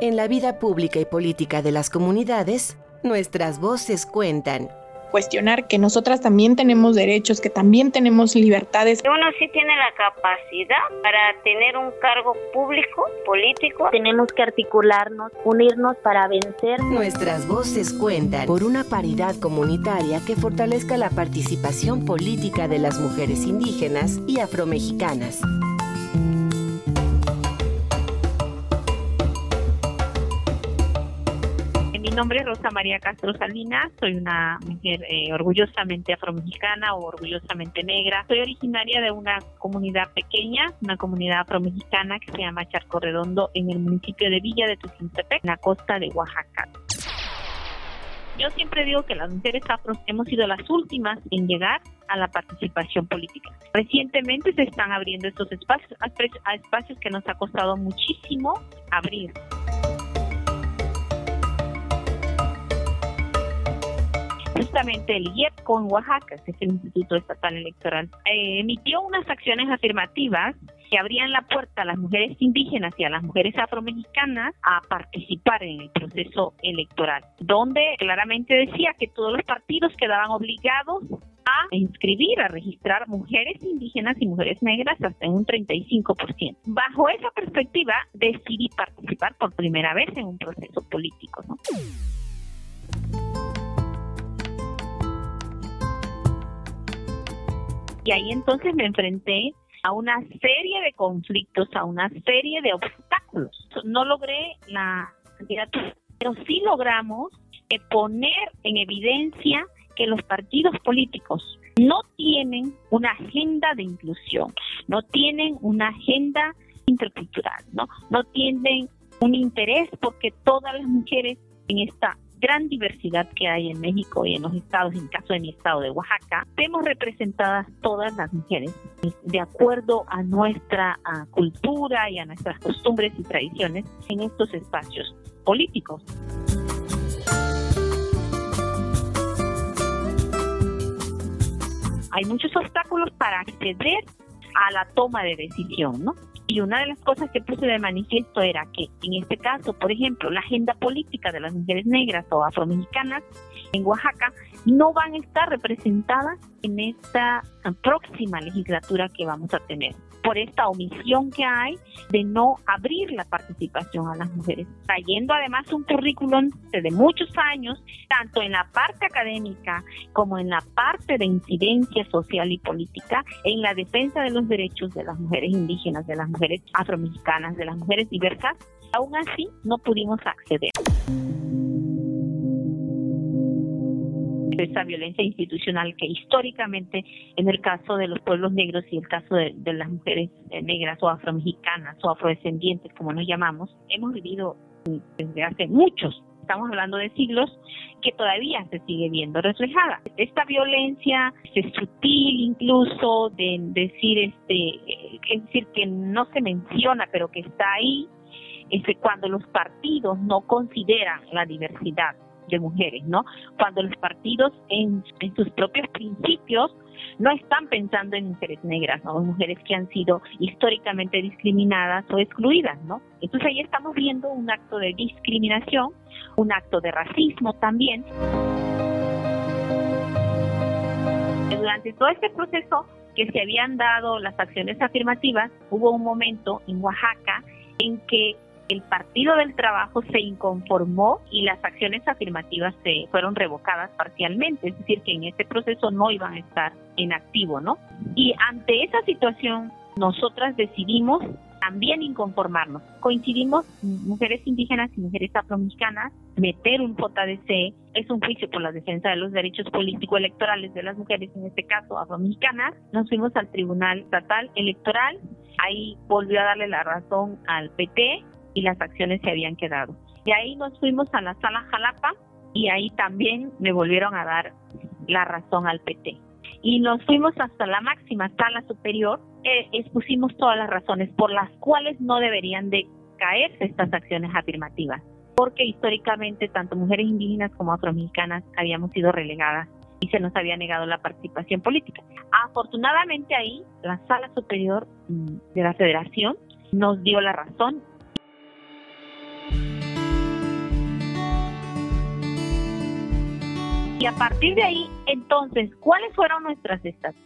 En la vida pública y política de las comunidades, nuestras voces cuentan cuestionar que nosotras también tenemos derechos, que también tenemos libertades. Uno sí tiene la capacidad para tener un cargo público, político. Tenemos que articularnos, unirnos para vencer. Nuestras voces cuentan por una paridad comunitaria que fortalezca la participación política de las mujeres indígenas y afromexicanas. Nombre es Rosa María Castro Salinas, soy una mujer eh, orgullosamente afromexicana o orgullosamente negra. Soy originaria de una comunidad pequeña, una comunidad afromexicana que se llama Charco Redondo en el municipio de Villa de Tuxintepec, en la costa de Oaxaca. Yo siempre digo que las mujeres afro hemos sido las últimas en llegar a la participación política. Recientemente se están abriendo estos espacios, a espacios que nos ha costado muchísimo abrir. Justamente el IEP con Oaxaca, que es el Instituto Estatal Electoral, eh, emitió unas acciones afirmativas que abrían la puerta a las mujeres indígenas y a las mujeres afromexicanas a participar en el proceso electoral, donde claramente decía que todos los partidos quedaban obligados a inscribir, a registrar mujeres indígenas y mujeres negras hasta en un 35%. Bajo esa perspectiva, decidí participar por primera vez en un proceso político. ¿no? Y ahí entonces me enfrenté a una serie de conflictos, a una serie de obstáculos. No logré la candidatura, pero sí logramos poner en evidencia que los partidos políticos no tienen una agenda de inclusión, no tienen una agenda intercultural, no, no tienen un interés porque todas las mujeres en esta gran diversidad que hay en México y en los estados, en caso de mi estado de Oaxaca, vemos representadas todas las mujeres de acuerdo a nuestra cultura y a nuestras costumbres y tradiciones en estos espacios políticos. Hay muchos obstáculos para acceder a la toma de decisión, ¿no? Y una de las cosas que puse de manifiesto era que en este caso, por ejemplo, la agenda política de las mujeres negras o afromexicanas en Oaxaca no van a estar representadas en esta próxima legislatura que vamos a tener por esta omisión que hay de no abrir la participación a las mujeres, trayendo además un currículum de muchos años, tanto en la parte académica como en la parte de incidencia social y política, en la defensa de los derechos de las mujeres indígenas, de las mujeres afromexicanas, de las mujeres diversas. Aún así, no pudimos acceder. Esa violencia institucional que históricamente en el caso de los pueblos negros y el caso de, las mujeres eh, negras o afromexicanas o afrodescendientes, como nos llamamos, hemos vivido desde hace muchos, estamos hablando de siglos, que todavía se sigue viendo reflejada. Esta violencia es sutil incluso de decir, este, es decir, que no se menciona, pero que está ahí, cuando los partidos no consideran la diversidad de mujeres, ¿no? Cuando los partidos en, sus propios principios no están pensando en mujeres negras, ¿no? mujeres que han sido históricamente discriminadas o excluidas, ¿no? Entonces ahí estamos viendo un acto de discriminación, un acto de racismo también. Durante todo este proceso que se habían dado las acciones afirmativas, hubo un momento en Oaxaca en que el Partido del Trabajo se inconformó y las acciones afirmativas se fueron revocadas parcialmente, es decir, que en este proceso no iban a estar en activo, ¿no? Y ante esa situación, nosotras decidimos también inconformarnos. Coincidimos mujeres indígenas y mujeres afromexicanas, meter un JDC, es un juicio por la defensa de los derechos político-electorales de las mujeres, en este caso afromexicanas. Nos fuimos al Tribunal Estatal Electoral, ahí volvió a darle la razón al PT, y las acciones se habían quedado. De ahí nos fuimos a la sala Jalapa y ahí también me volvieron a dar la razón al PT. Y nos fuimos hasta la máxima sala superior, eh, expusimos todas las razones por las cuales no deberían de caerse estas acciones afirmativas, porque históricamente tanto mujeres indígenas como afromexicanas habíamos sido relegadas y se nos había negado la participación política. Afortunadamente ahí la sala superior mm, de la federación nos dio la razón Y a partir de ahí, entonces, ¿cuáles fueron nuestras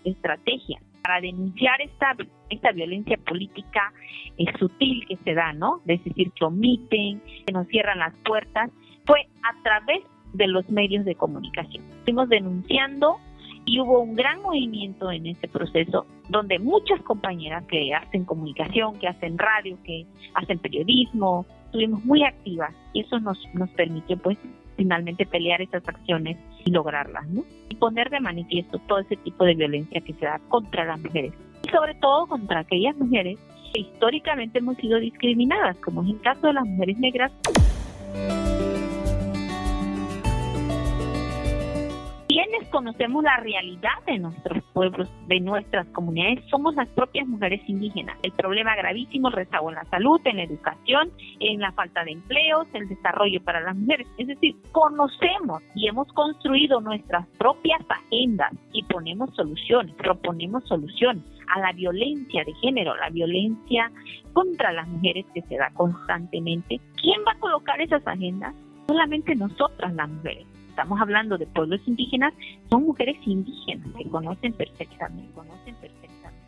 estrategias para denunciar esta, esta violencia política eh, sutil que se da, ¿no? Es decir, que omiten, que nos cierran las puertas, fue a través de los medios de comunicación. Estuvimos denunciando y hubo un gran movimiento en ese proceso donde muchas compañeras que hacen comunicación, que hacen radio, que hacen periodismo, estuvimos muy activas y eso nos, nos permitió pues finalmente pelear esas acciones y lograrlas, ¿no? Y poner de manifiesto todo ese tipo de violencia que se da contra las mujeres y sobre todo contra aquellas mujeres que históricamente hemos sido discriminadas, como es el caso de las mujeres negras. Conocemos la realidad de nuestros pueblos, de nuestras comunidades, somos las propias mujeres indígenas. El problema gravísimo rezago en la salud, en la educación, en la falta de empleos, el desarrollo para las mujeres. Es decir, conocemos y hemos construido nuestras propias agendas y ponemos soluciones, proponemos soluciones a la violencia de género, la violencia contra las mujeres que se da constantemente. ¿Quién va a colocar esas agendas? Solamente nosotras las mujeres estamos hablando de pueblos indígenas, son mujeres indígenas que conocen perfectamente, conocen perfectamente.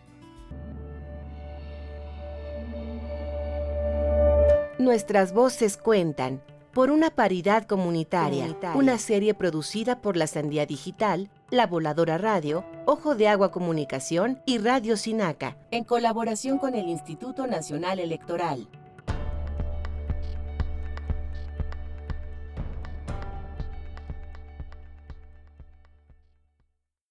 Nuestras voces cuentan por una paridad comunitaria, una serie producida por la Sandía Digital, La Voladora Radio, Ojo de Agua Comunicación y Radio Sinaca, en colaboración con el Instituto Nacional Electoral.